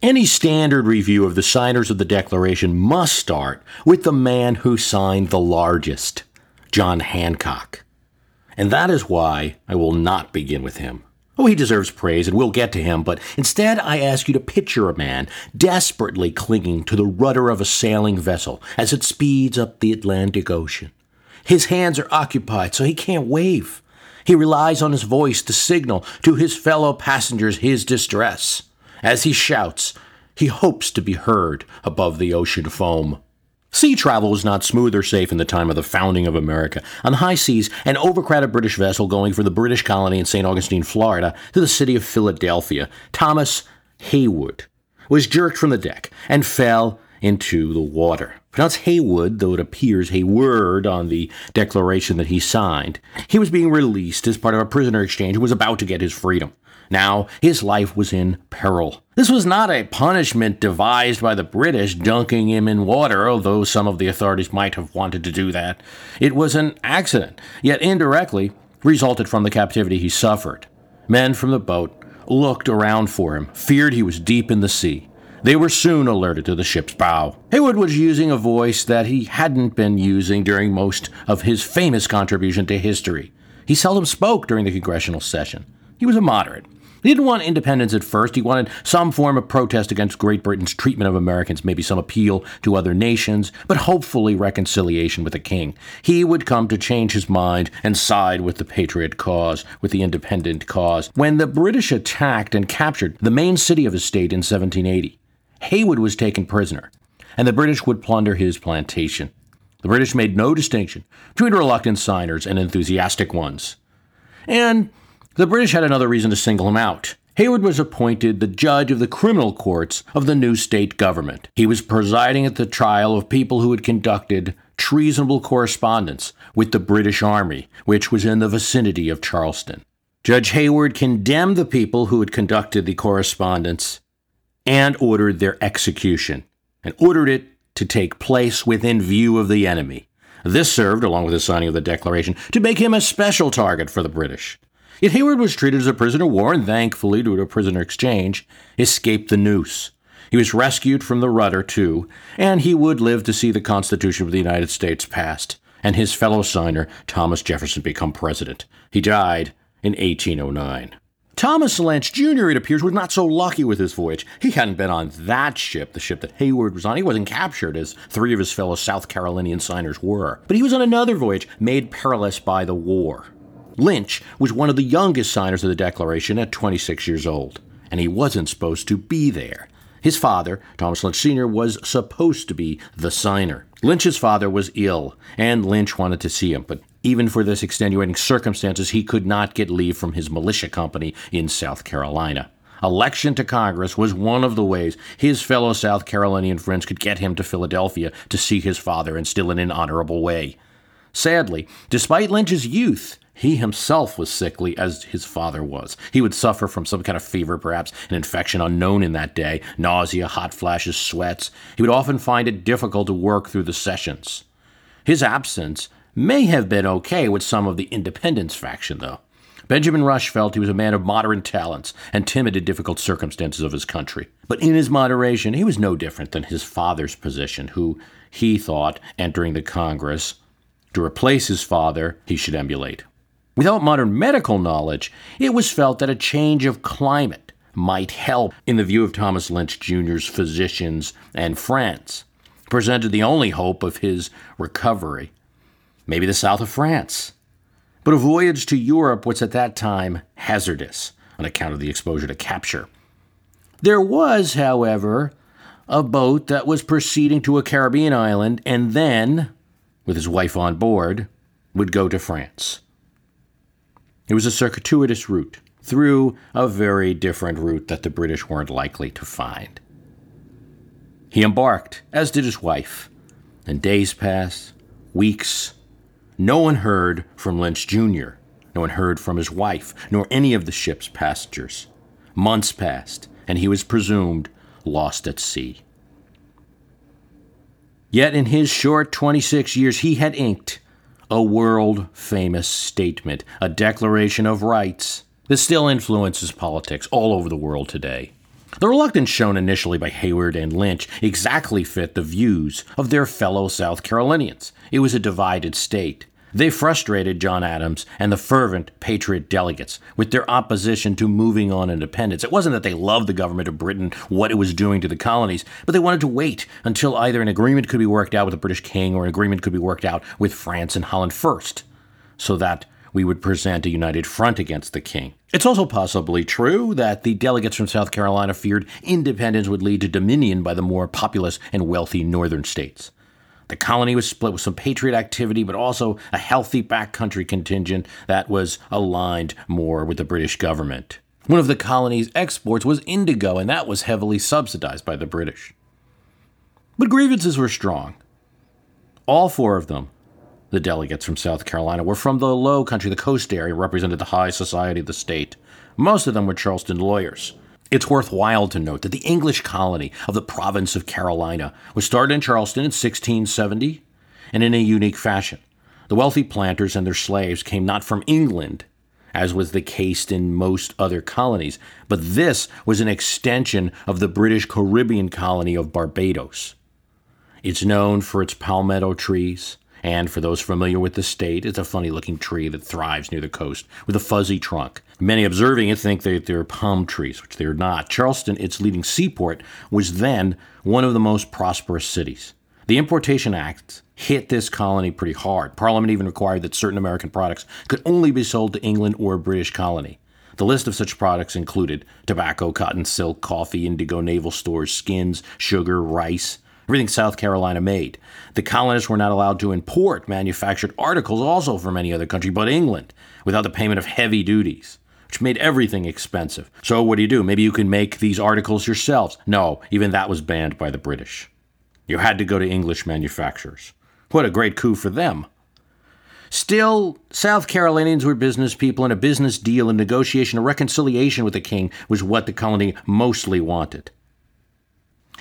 Any standard review of the signers of the Declaration must start with the man who signed the largest, John Hancock. And that is why I will not begin with him. Oh, he deserves praise, and we'll get to him, but instead I ask you to picture a man desperately clinging to the rudder of a sailing vessel as it speeds up the Atlantic Ocean. His hands are occupied, so he can't wave. He relies on his voice to signal to his fellow passengers his distress. As he shouts, he hopes to be heard above the ocean foam. Sea travel was not smooth or safe in the time of the founding of America. On the high seas, an overcrowded British vessel going from the British colony in St. Augustine, Florida, to the city of Philadelphia, Thomas Haywood, was jerked from the deck and fell into the water. Pronounced Haywood, though it appears Hayward on the declaration that he signed. He was being released as part of a prisoner exchange and was about to get his freedom. Now his life was in peril. This was not a punishment devised by the British dunking him in water, although some of the authorities might have wanted to do that. It was an accident, yet indirectly resulted from the captivity he suffered. Men from the boat looked around for him, feared he was deep in the sea. They were soon alerted to the ship's bow. Haywood was using a voice that he hadn't been using during most of his famous contribution to history. He seldom spoke during the congressional session. He was a moderate. He didn't want independence at first. He wanted some form of protest against Great Britain's treatment of Americans, maybe some appeal to other nations, but hopefully reconciliation with the king. He would come to change his mind and side with the patriot cause, with the independent cause. When the British attacked and captured the main city of his state in 1780, Haywood was taken prisoner, and the British would plunder his plantation. The British made no distinction between reluctant signers and enthusiastic ones. And the British had another reason to single him out. Haywood was appointed the judge of the criminal courts of the new state government. He was presiding at the trial of people who had conducted treasonable correspondence with the British Army, which was in the vicinity of Charleston. Judge Haywood condemned the people who had conducted the correspondence and ordered their execution, and ordered it to take place within view of the enemy. This served, along with the signing of the Declaration, to make him a special target for the British. Yet Haywood was treated as a prisoner of war and thankfully, due to a prisoner exchange, escaped the noose. He was rescued from the rudder, too, and he would live to see the Constitution of the United States passed and his fellow signer, Thomas Jefferson, become president. He died in 1809. Thomas Lynch Jr., it appears, was not so lucky with his voyage. He hadn't been on that ship, the ship that Haywood was on. He wasn't captured, as three of his fellow South Carolinian signers were. But he was on another voyage made perilous by the war. Lynch was one of the youngest signers of the Declaration at 26 years old, and he wasn't supposed to be there. His father, Thomas Lynch Sr., was supposed to be the signer. Lynch's father was ill, and Lynch wanted to see him, but even for this extenuating circumstances, he could not get leave from his militia company in South Carolina. Election to Congress was one of the ways his fellow South Carolinian friends could get him to Philadelphia to see his father and still in an honorable way. Sadly, despite Lynch's youth, he himself was sickly as his father was. He would suffer from some kind of fever, perhaps an infection unknown in that day, nausea, hot flashes, sweats. He would often find it difficult to work through the sessions. His absence may have been okay with some of the independence faction, though. Benjamin Rush felt he was a man of moderate talents and timid in difficult circumstances of his country. But in his moderation, he was no different than his father's position, who he thought, entering the Congress, to replace his father, he should emulate. Without modern medical knowledge, it was felt that a change of climate might help in the view of Thomas Lynch Jr.'s physicians and friends. Presented the only hope of his recovery. Maybe the south of France. But a voyage to Europe was at that time hazardous on account of the exposure to capture. There was, however, a boat that was proceeding to a Caribbean island and then, with his wife on board, would go to France. It was a circuitous route through a very different route that the British weren't likely to find. He embarked, as did his wife, and days passed, weeks. No one heard from Lynch Jr., no one heard from his wife, nor any of the ship's passengers. Months passed, and he was presumed lost at sea. Yet in his short 26 years, he had inked a world famous statement, a declaration of rights that still influences politics all over the world today. The reluctance shown initially by Hayward and Lynch exactly fit the views of their fellow South Carolinians. It was a divided state. They frustrated John Adams and the fervent Patriot delegates with their opposition to moving on independence. It wasn't that they loved the government of Britain, what it was doing to the colonies, but they wanted to wait until either an agreement could be worked out with the British king or an agreement could be worked out with France and Holland first, so that we would present a united front against the king. It's also possibly true that the delegates from South Carolina feared independence would lead to dominion by the more populous and wealthy northern states. The colony was split with some patriot activity, but also a healthy backcountry contingent that was aligned more with the British government. One of the colony's exports was indigo, and that was heavily subsidized by the British. But grievances were strong. All four of them, the delegates from South Carolina, were from the low country, the coast area, represented the high society of the state. Most of them were Charleston lawyers. It's worthwhile to note that the English colony of the province of Carolina was started in Charleston in 1670 and in a unique fashion. The wealthy planters and their slaves came not from England, as was the case in most other colonies, but this was an extension of the British Caribbean colony of Barbados. It's known for its palmetto trees, and for those familiar with the state, it's a funny looking tree that thrives near the coast with a fuzzy trunk. Many observing it think that they're palm trees, which they're not. Charleston, its leading seaport, was then one of the most prosperous cities. The Importation Act hit this colony pretty hard. Parliament even required that certain American products could only be sold to England or a British colony. The list of such products included tobacco, cotton, silk, coffee, indigo, naval stores, skins, sugar, rice, everything South Carolina made. The colonists were not allowed to import manufactured articles also from any other country but England without the payment of heavy duties, which made everything expensive. So, what do you do? Maybe you can make these articles yourselves. No, even that was banned by the British. You had to go to English manufacturers. What a great coup for them. Still, South Carolinians were business people, and a business deal, a negotiation, a reconciliation with the king was what the colony mostly wanted.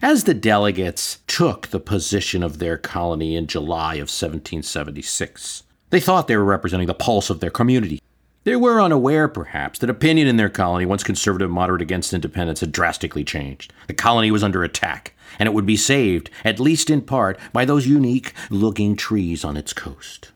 As the delegates took the position of their colony in July of 1776, they thought they were representing the pulse of their community. They were unaware, perhaps, that opinion in their colony, once conservative moderate against independence, had drastically changed. The colony was under attack, and it would be saved, at least in part, by those unique looking trees on its coast.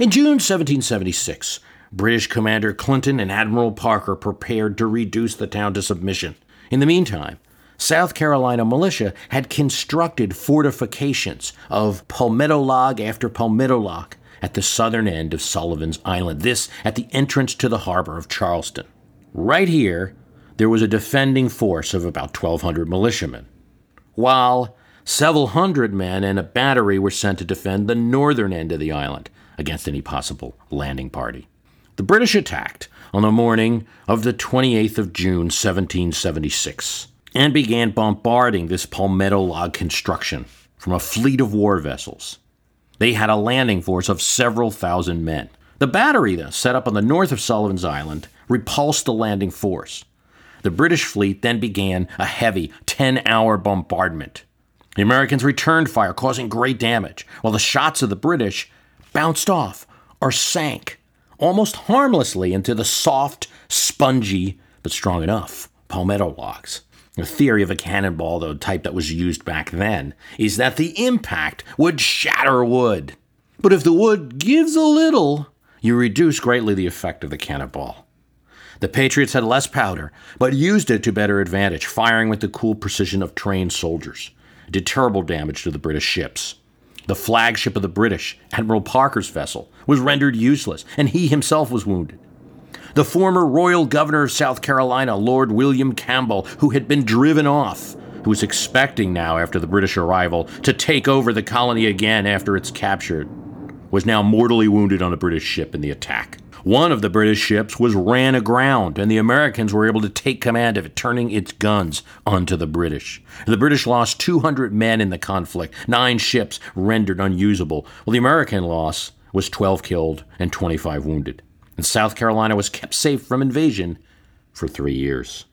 In June 1776, British Commander Clinton and Admiral Parker prepared to reduce the town to submission. In the meantime, South Carolina militia had constructed fortifications of palmetto log after palmetto log at the southern end of Sullivan's Island, this at the entrance to the harbor of Charleston. Right here, there was a defending force of about 1,200 militiamen, while several hundred men and a battery were sent to defend the northern end of the island against any possible landing party. The British attacked on the morning of the 28th of June, 1776 and began bombarding this palmetto log construction from a fleet of war vessels. They had a landing force of several thousand men. The battery, then, set up on the north of Sullivan's Island, repulsed the landing force. The British fleet then began a heavy 10 hour bombardment. The Americans returned fire, causing great damage, while the shots of the British bounced off or sank almost harmlessly into the soft, spongy, but strong enough palmetto logs. The theory of a cannonball, the type that was used back then, is that the impact would shatter wood. But if the wood gives a little, you reduce greatly the effect of the cannonball. The Patriots had less powder, but used it to better advantage, firing with the cool precision of trained soldiers. It did terrible damage to the British ships. The flagship of the British, Admiral Parker's vessel, was rendered useless, and he himself was wounded the former royal governor of South Carolina, Lord William Campbell, who had been driven off, who was expecting now, after the British arrival, to take over the colony again after its capture, was now mortally wounded on a British ship in the attack. One of the British ships was ran aground, and the Americans were able to take command of it, turning its guns onto the British. The British lost 200 men in the conflict, nine ships rendered unusable, while the American loss was 12 killed and 25 wounded and South Carolina was kept safe from invasion for three years.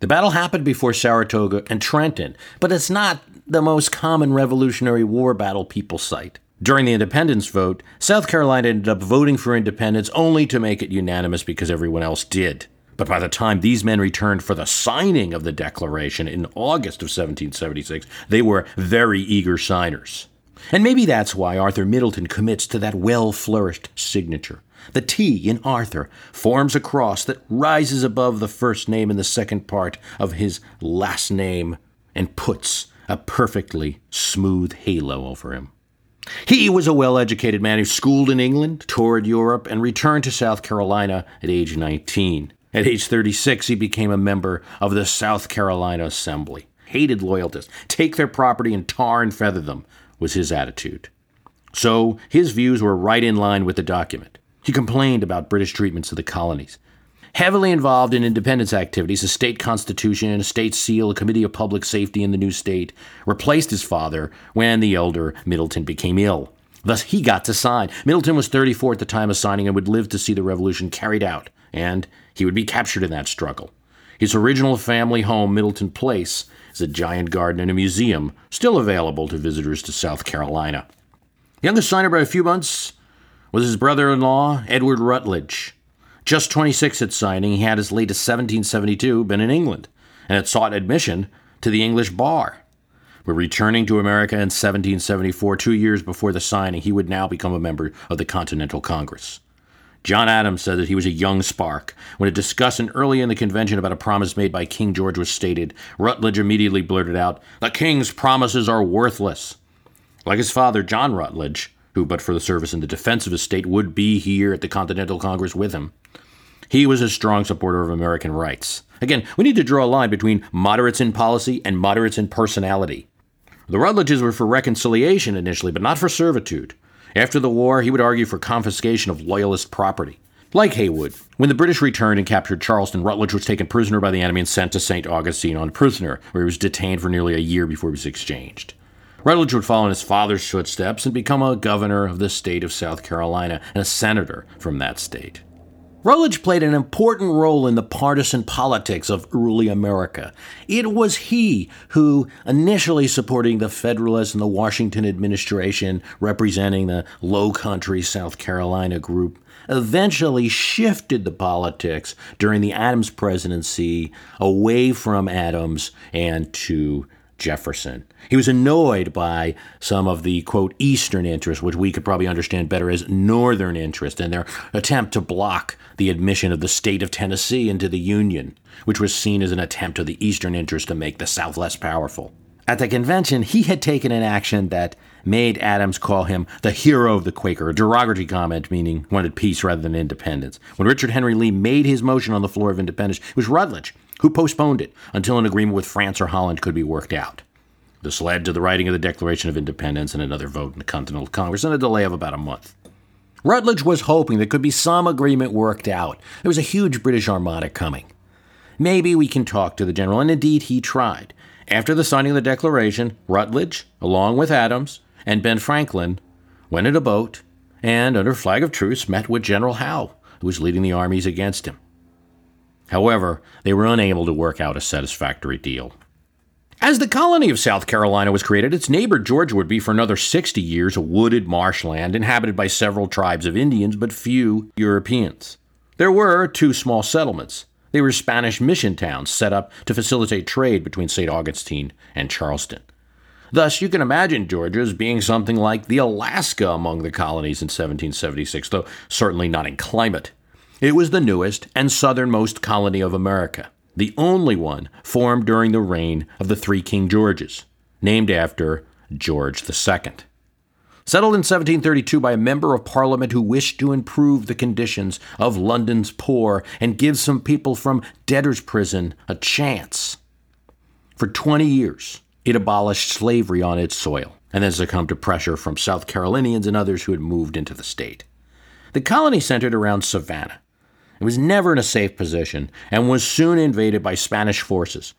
The battle happened before Saratoga and Trenton, but it's not the most common Revolutionary War battle people cite. During the independence vote, South Carolina ended up voting for independence only to make it unanimous because everyone else did. But by the time these men returned for the signing of the Declaration in August of 1776, they were very eager signers. And maybe that's why Arthur Middleton commits to that well flourished signature. The T in Arthur forms a cross that rises above the first name in the second part of his last name and puts a perfectly smooth halo over him. He was a well educated man who schooled in England, toured Europe, and returned to South Carolina at age 19. At age 36, he became a member of the South Carolina Assembly. Hated loyalists, take their property and tar and feather them, was his attitude. So his views were right in line with the document. He complained about British treatments of the colonies. Heavily involved in independence activities, a state constitution, a state seal, a committee of public safety in the new state, replaced his father when the elder Middleton became ill. Thus, he got to sign. Middleton was 34 at the time of signing and would live to see the revolution carried out, and he would be captured in that struggle. His original family home, Middleton Place, is a giant garden and a museum, still available to visitors to South Carolina. The Youngest signer by a few months was his brother in law, Edward Rutledge. Just 26 at signing, he had as late as 1772 been in England and had sought admission to the English bar. But returning to America in 1774, two years before the signing, he would now become a member of the Continental Congress. John Adams said that he was a young spark. When a discussion early in the convention about a promise made by King George was stated, Rutledge immediately blurted out, The king's promises are worthless. Like his father, John Rutledge, who, but for the service in the defense of his state, would be here at the Continental Congress with him. He was a strong supporter of American rights. Again, we need to draw a line between moderates in policy and moderates in personality. The Rutledges were for reconciliation initially, but not for servitude. After the war, he would argue for confiscation of Loyalist property. Like Haywood, when the British returned and captured Charleston, Rutledge was taken prisoner by the enemy and sent to St. Augustine on prisoner, where he was detained for nearly a year before he was exchanged. Rutledge would follow in his father's footsteps and become a governor of the state of South Carolina and a senator from that state. Rutledge played an important role in the partisan politics of early America. It was he who, initially supporting the Federalists and the Washington administration, representing the Low Country South Carolina group, eventually shifted the politics during the Adams presidency away from Adams and to Jefferson. He was annoyed by some of the, quote, Eastern interest, which we could probably understand better as Northern interest, and their attempt to block the admission of the state of Tennessee into the Union, which was seen as an attempt of the Eastern interest to make the South less powerful. At the convention, he had taken an action that made Adams call him the hero of the Quaker, a derogatory comment meaning wanted peace rather than independence. When Richard Henry Lee made his motion on the floor of independence, it was Rutledge who postponed it until an agreement with France or Holland could be worked out. This led to the writing of the Declaration of Independence and another vote in the Continental Congress and a delay of about a month. Rutledge was hoping there could be some agreement worked out. There was a huge British armada coming. Maybe we can talk to the general, and indeed he tried. After the signing of the Declaration, Rutledge, along with Adams and Ben Franklin, went in a boat and, under flag of truce, met with General Howe, who was leading the armies against him. However, they were unable to work out a satisfactory deal. As the colony of South Carolina was created, its neighbor Georgia would be for another 60 years a wooded marshland inhabited by several tribes of Indians but few Europeans. There were two small settlements. They were Spanish mission towns set up to facilitate trade between St. Augustine and Charleston. Thus, you can imagine Georgia as being something like the Alaska among the colonies in 1776, though certainly not in climate. It was the newest and southernmost colony of America, the only one formed during the reign of the three King Georges, named after George II. Settled in 1732 by a member of parliament who wished to improve the conditions of London's poor and give some people from debtor's prison a chance. For 20 years, it abolished slavery on its soil and then succumbed to pressure from South Carolinians and others who had moved into the state. The colony centered around Savannah, it was never in a safe position and was soon invaded by Spanish forces.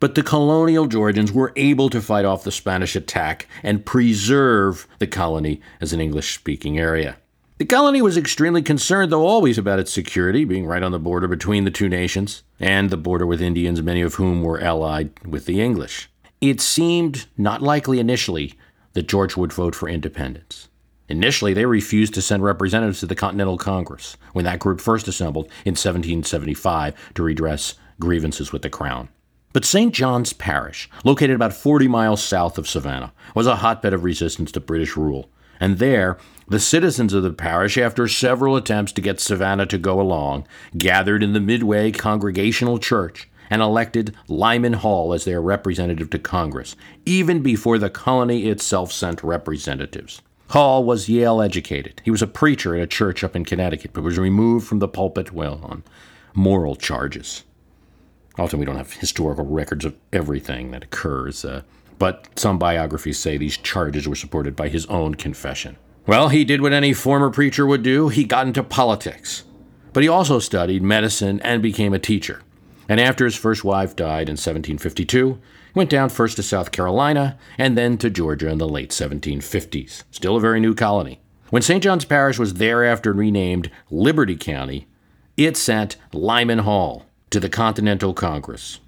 But the colonial Georgians were able to fight off the Spanish attack and preserve the colony as an English speaking area. The colony was extremely concerned, though always, about its security, being right on the border between the two nations, and the border with Indians, many of whom were allied with the English. It seemed not likely initially that George would vote for independence. Initially, they refused to send representatives to the Continental Congress when that group first assembled in 1775 to redress grievances with the Crown. But St. John's Parish, located about 40 miles south of Savannah, was a hotbed of resistance to British rule. And there, the citizens of the parish, after several attempts to get Savannah to go along, gathered in the Midway Congregational Church and elected Lyman Hall as their representative to Congress, even before the colony itself sent representatives. Hall was Yale educated. He was a preacher in a church up in Connecticut, but was removed from the pulpit, well, on moral charges. Often we don't have historical records of everything that occurs, uh, but some biographies say these charges were supported by his own confession. Well, he did what any former preacher would do he got into politics. But he also studied medicine and became a teacher. And after his first wife died in 1752, he went down first to South Carolina and then to Georgia in the late 1750s. Still a very new colony. When St. John's Parish was thereafter renamed Liberty County, it sent Lyman Hall, to the Continental Congress.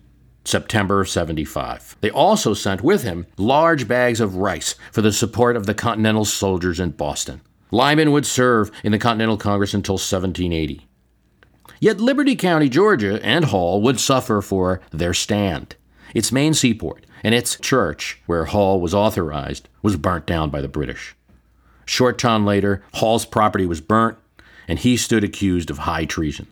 September of 75. They also sent with him large bags of rice for the support of the Continental soldiers in Boston. Lyman would serve in the Continental Congress until 1780. Yet Liberty County, Georgia, and Hall would suffer for their stand. Its main seaport and its church, where Hall was authorized, was burnt down by the British. Short time later, Hall's property was burnt, and he stood accused of high treason.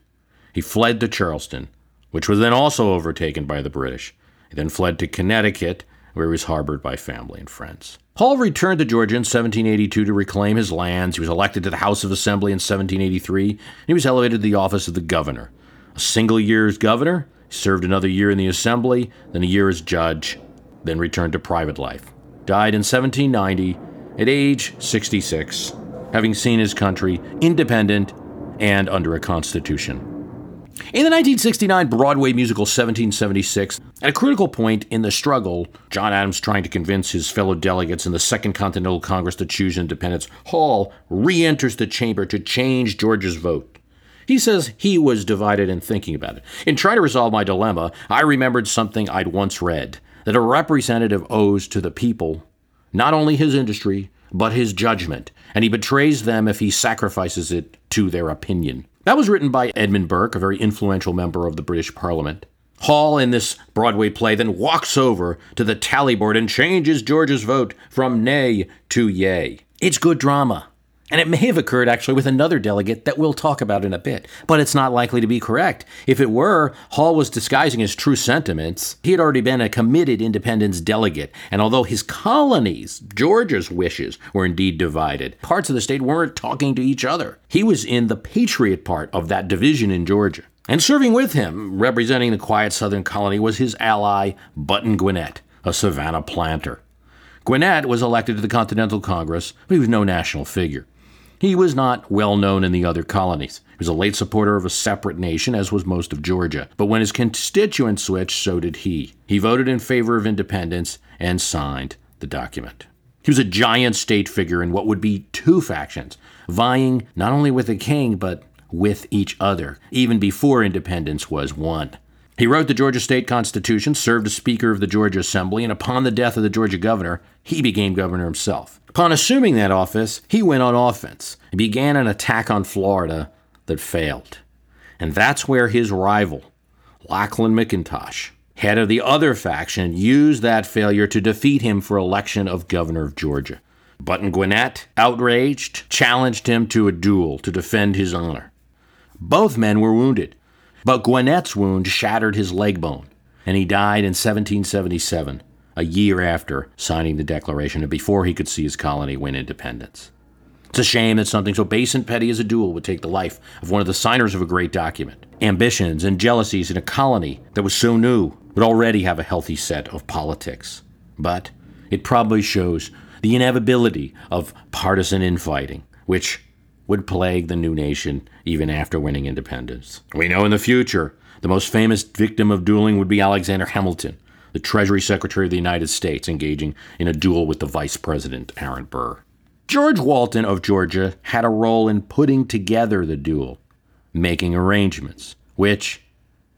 He fled to Charleston, which was then also overtaken by the British. He then fled to Connecticut, where he was harbored by family and friends. Hall returned to Georgia in 1782 to reclaim his lands. He was elected to the House of Assembly in 1783, and he was elevated to the office of the governor. A single year as governor, he served another year in the Assembly, then a year as judge, then returned to private life. Died in 1790 at age 66, having seen his country independent and under a constitution. In the 1969 Broadway musical 1776, at a critical point in the struggle, John Adams trying to convince his fellow delegates in the Second Continental Congress to choose independence, Hall re enters the chamber to change Georgia's vote. He says he was divided in thinking about it. In trying to resolve my dilemma, I remembered something I'd once read that a representative owes to the people not only his industry, but his judgment, and he betrays them if he sacrifices it to their opinion. That was written by Edmund Burke, a very influential member of the British Parliament. Hall, in this Broadway play, then walks over to the tally board and changes George's vote from nay to yay. It's good drama. And it may have occurred actually with another delegate that we'll talk about in a bit, but it's not likely to be correct. If it were, Hall was disguising his true sentiments. He had already been a committed independence delegate, and although his colonies, Georgia's wishes, were indeed divided, parts of the state weren't talking to each other. He was in the patriot part of that division in Georgia. And serving with him, representing the quiet southern colony, was his ally, Button Gwinnett, a Savannah planter. Gwinnett was elected to the Continental Congress, but he was no national figure. He was not well known in the other colonies. He was a late supporter of a separate nation, as was most of Georgia. But when his constituents switched, so did he. He voted in favor of independence and signed the document. He was a giant state figure in what would be two factions, vying not only with the king, but with each other, even before independence was won. He wrote the Georgia State Constitution, served as Speaker of the Georgia Assembly, and upon the death of the Georgia governor, he became governor himself. Upon assuming that office, he went on offense and began an attack on Florida that failed. And that's where his rival, Lachlan McIntosh, head of the other faction, used that failure to defeat him for election of governor of Georgia. Button Gwinnett, outraged, challenged him to a duel to defend his honor. Both men were wounded, but Gwinnett's wound shattered his leg bone, and he died in 1777 a year after signing the Declaration and before he could see his colony win independence. It's a shame that something so base and petty as a duel would take the life of one of the signers of a great document. Ambitions and jealousies in a colony that was so new would already have a healthy set of politics. But it probably shows the inevitability of partisan infighting, which would plague the new nation even after winning independence. We know in the future the most famous victim of dueling would be Alexander Hamilton, the Treasury Secretary of the United States, engaging in a duel with the Vice President, Aaron Burr. George Walton of Georgia had a role in putting together the duel, making arrangements, which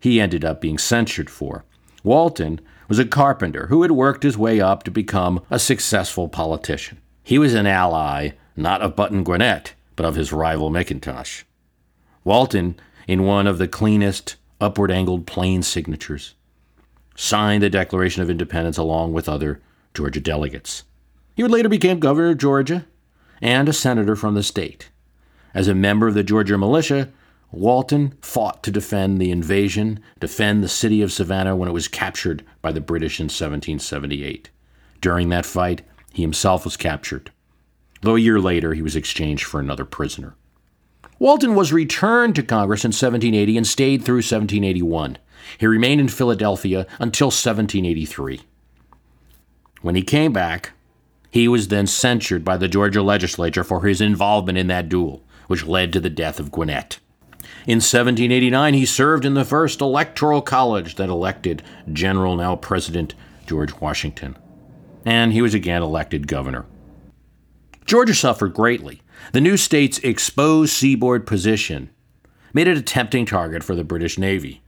he ended up being censured for. Walton was a carpenter who had worked his way up to become a successful politician. He was an ally not of Button Gwinnett, but of his rival McIntosh. Walton, in one of the cleanest, upward angled plain signatures, signed the Declaration of Independence along with other Georgia delegates. He would later become governor of Georgia and a senator from the state. As a member of the Georgia militia, Walton fought to defend the invasion, defend the city of Savannah when it was captured by the British in 1778. During that fight, he himself was captured, though a year later he was exchanged for another prisoner. Walton was returned to Congress in 1780 and stayed through 1781. He remained in Philadelphia until 1783. When he came back, he was then censured by the Georgia legislature for his involvement in that duel, which led to the death of Gwinnett. In 1789, he served in the first electoral college that elected General, now President George Washington. And he was again elected governor. Georgia suffered greatly. The new state's exposed seaboard position made it a tempting target for the British Navy.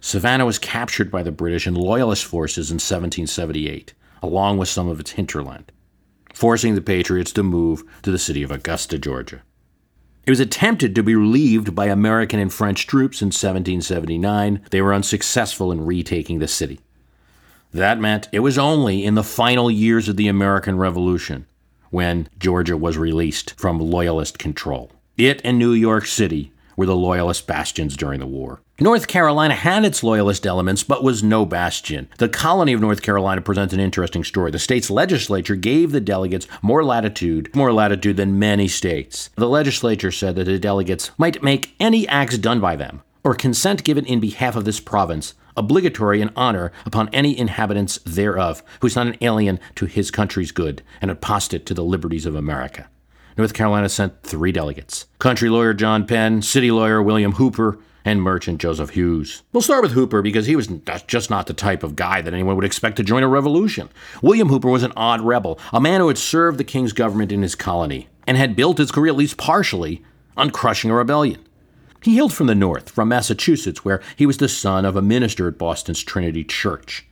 Savannah was captured by the British and Loyalist forces in 1778, along with some of its hinterland, forcing the Patriots to move to the city of Augusta, Georgia. It was attempted to be relieved by American and French troops in 1779. They were unsuccessful in retaking the city. That meant it was only in the final years of the American Revolution when Georgia was released from Loyalist control. It and New York City were the Loyalist bastions during the war. North Carolina had its Loyalist elements, but was no bastion. The colony of North Carolina presents an interesting story. The state's legislature gave the delegates more latitude, more latitude than many states. The legislature said that the delegates might make any acts done by them, or consent given in behalf of this province, obligatory in honor upon any inhabitants thereof, who is not an alien to his country's good, and apostate to the liberties of America. North Carolina sent three delegates country lawyer John Penn, city lawyer William Hooper, and merchant Joseph Hewes. We'll start with Hooper because he was just not the type of guy that anyone would expect to join a revolution. William Hooper was an odd rebel, a man who had served the king's government in his colony and had built his career, at least partially, on crushing a rebellion. He hailed from the north, from Massachusetts, where he was the son of a minister at Boston's Trinity Church.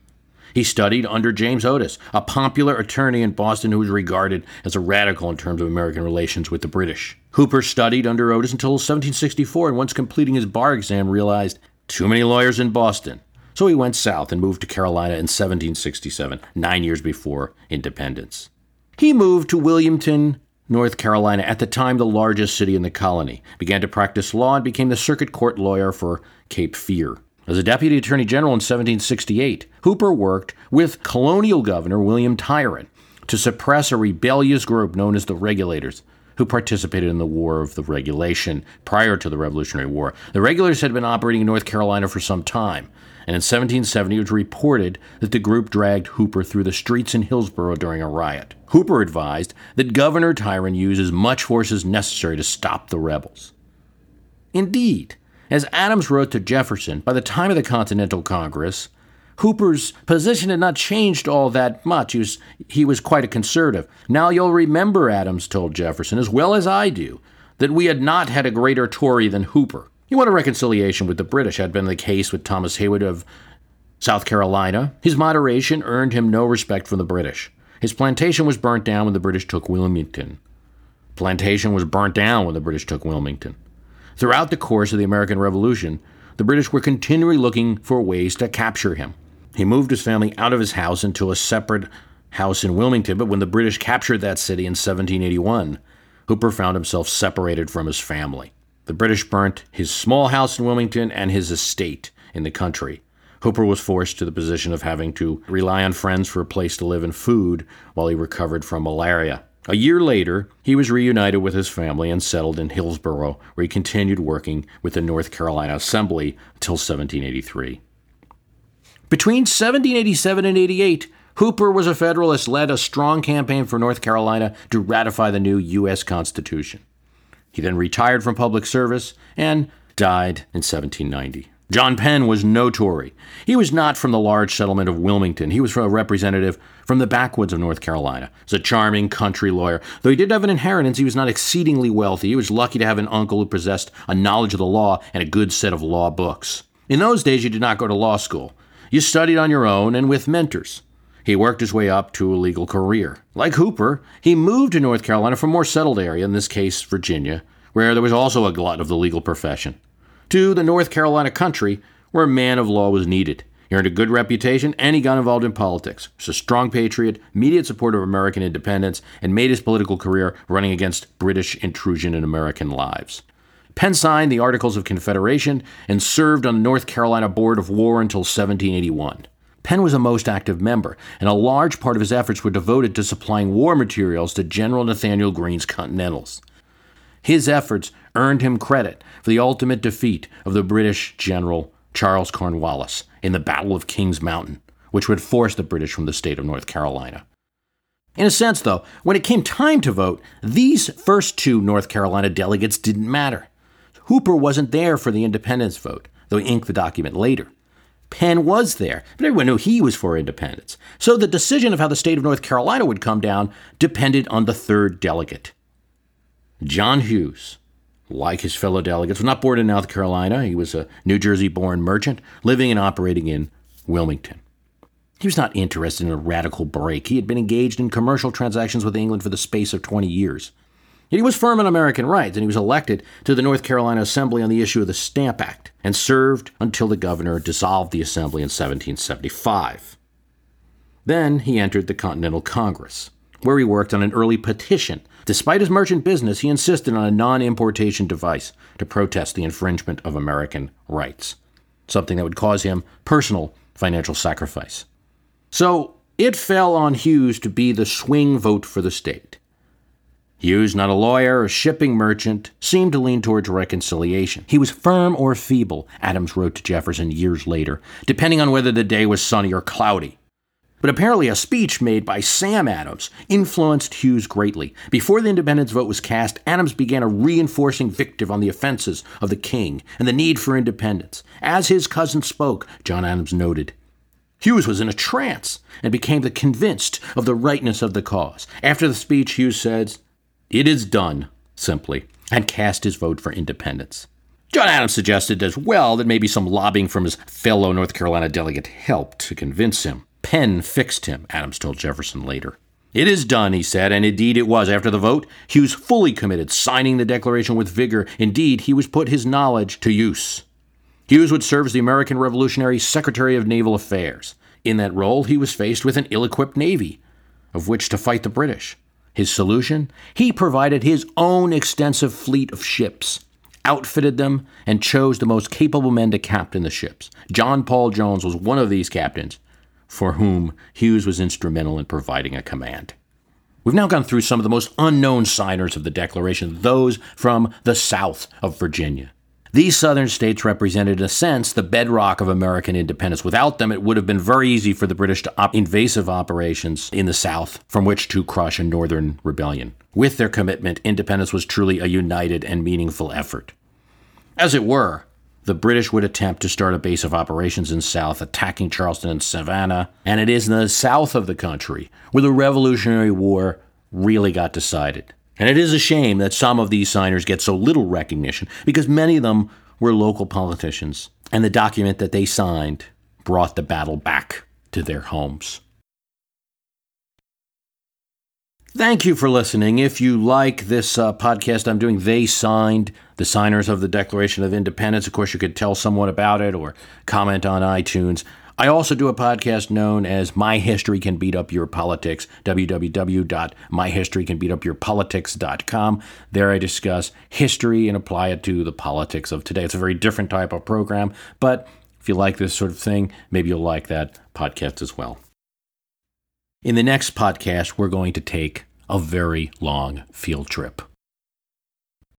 He studied under James Otis, a popular attorney in Boston who was regarded as a radical in terms of American relations with the British. Hooper studied under Otis until 1764 and once completing his bar exam realized too many lawyers in Boston. So he went south and moved to Carolina in 1767, nine years before independence. He moved to Wilmington, North Carolina, at the time the largest city in the colony, began to practice law, and became the circuit court lawyer for Cape Fear. As a deputy attorney general in 1768, Hooper worked with colonial governor William Tryon to suppress a rebellious group known as the Regulators, who participated in the War of the Regulation prior to the Revolutionary War. The regulars had been operating in North Carolina for some time, and in 1770 it was reported that the group dragged Hooper through the streets in Hillsborough during a riot. Hooper advised that Governor Tryon use as much force as necessary to stop the rebels. Indeed, as Adams wrote to Jefferson, by the time of the Continental Congress, Hooper's position had not changed all that much. He was, he was quite a conservative. Now you'll remember, Adams told Jefferson, as well as I do, that we had not had a greater Tory than Hooper. He wanted reconciliation with the British, had been the case with Thomas Haywood of South Carolina. His moderation earned him no respect from the British. His plantation was burnt down when the British took Wilmington. Plantation was burnt down when the British took Wilmington. Throughout the course of the American Revolution, the British were continually looking for ways to capture him. He moved his family out of his house into a separate house in Wilmington, but when the British captured that city in 1781, Hooper found himself separated from his family. The British burnt his small house in Wilmington and his estate in the country. Hooper was forced to the position of having to rely on friends for a place to live and food while he recovered from malaria. A year later, he was reunited with his family and settled in Hillsborough, where he continued working with the North Carolina Assembly until 1783. Between 1787 and 88, Hooper was a Federalist, led a strong campaign for North Carolina to ratify the new U.S. Constitution. He then retired from public service and died in 1790. John Penn was no Tory. He was not from the large settlement of Wilmington. He was from a representative from the backwoods of North Carolina. He was a charming country lawyer. Though he did have an inheritance, he was not exceedingly wealthy. He was lucky to have an uncle who possessed a knowledge of the law and a good set of law books. In those days, you did not go to law school. You studied on your own and with mentors. He worked his way up to a legal career. Like Hooper, he moved to North Carolina from a more settled area, in this case, Virginia, where there was also a glut of the legal profession, to the North Carolina country, where a man of law was needed. He earned a good reputation and he got involved in politics. He was a strong patriot, immediate supporter of American independence, and made his political career running against British intrusion in American lives. Penn signed the Articles of Confederation and served on the North Carolina Board of War until 1781. Penn was a most active member, and a large part of his efforts were devoted to supplying war materials to General Nathanael Greene's Continentals. His efforts earned him credit for the ultimate defeat of the British general Charles Cornwallis in the Battle of Kings Mountain, which would force the British from the state of North Carolina. In a sense, though, when it came time to vote, these first two North Carolina delegates didn't matter. Hooper wasn't there for the independence vote, though he inked the document later. Penn was there, but everyone knew he was for independence. So the decision of how the state of North Carolina would come down depended on the third delegate. John Hewes, like his fellow delegates, was not born in North Carolina. He was a New Jersey born merchant living and operating in Wilmington. He was not interested in a radical break. He had been engaged in commercial transactions with England for the space of 20 years. Yet he was firm on American rights, and he was elected to the North Carolina Assembly on the issue of the Stamp Act and served until the governor dissolved the Assembly in 1775. Then he entered the Continental Congress, where he worked on an early petition Despite his merchant business, he insisted on a non importation device to protest the infringement of American rights, something that would cause him personal financial sacrifice. So it fell on Hewes to be the swing vote for the state. Hewes, not a lawyer, a shipping merchant, seemed to lean towards reconciliation. He was firm or feeble, Adams wrote to Jefferson years later, depending on whether the day was sunny or cloudy. But apparently, a speech made by Sam Adams influenced Hewes greatly. Before the independence vote was cast, Adams began a reinforcing victive on the offenses of the king and the need for independence. As his cousin spoke, John Adams noted, Hewes was in a trance and became convinced of the rightness of the cause. After the speech, Hewes said, It is done, simply, and cast his vote for independence. John Adams suggested as well that maybe some lobbying from his fellow North Carolina delegate helped to convince him. Penn fixed him, Adams told Jefferson later. It is done, he said, and indeed it was. After the vote, Hewes fully committed, signing the Declaration with vigor. Indeed, he was put his knowledge to use. Hewes would serve as the American Revolutionary Secretary of Naval Affairs. In that role, he was faced with an ill equipped navy, of which to fight the British. His solution? He provided his own extensive fleet of ships, outfitted them, and chose the most capable men to captain the ships. John Paul Jones was one of these captains for whom Hewes was instrumental in providing a command. We've now gone through some of the most unknown signers of the Declaration, those from the South of Virginia. These southern states represented, in a sense, the bedrock of American independence. Without them, it would have been very easy for the British to op invasive operations in the South from which to crush a northern rebellion. With their commitment, independence was truly a united and meaningful effort. As it were, the British would attempt to start a base of operations in South, attacking Charleston and Savannah. And it is in the south of the country where the Revolutionary War really got decided. And it is a shame that some of these signers get so little recognition because many of them were local politicians. And the document that they signed brought the battle back to their homes. Thank you for listening. If you like this uh, podcast I'm doing, They Signed, the signers of the Declaration of Independence. Of course, you could tell someone about it or comment on iTunes. I also do a podcast known as My History Can Beat Up Your Politics, www.myhistorycanbeatupyourpolitics.com. There I discuss history and apply it to the politics of today. It's a very different type of program, but if you like this sort of thing, maybe you'll like that podcast as well. In the next podcast, we're going to take a very long field trip.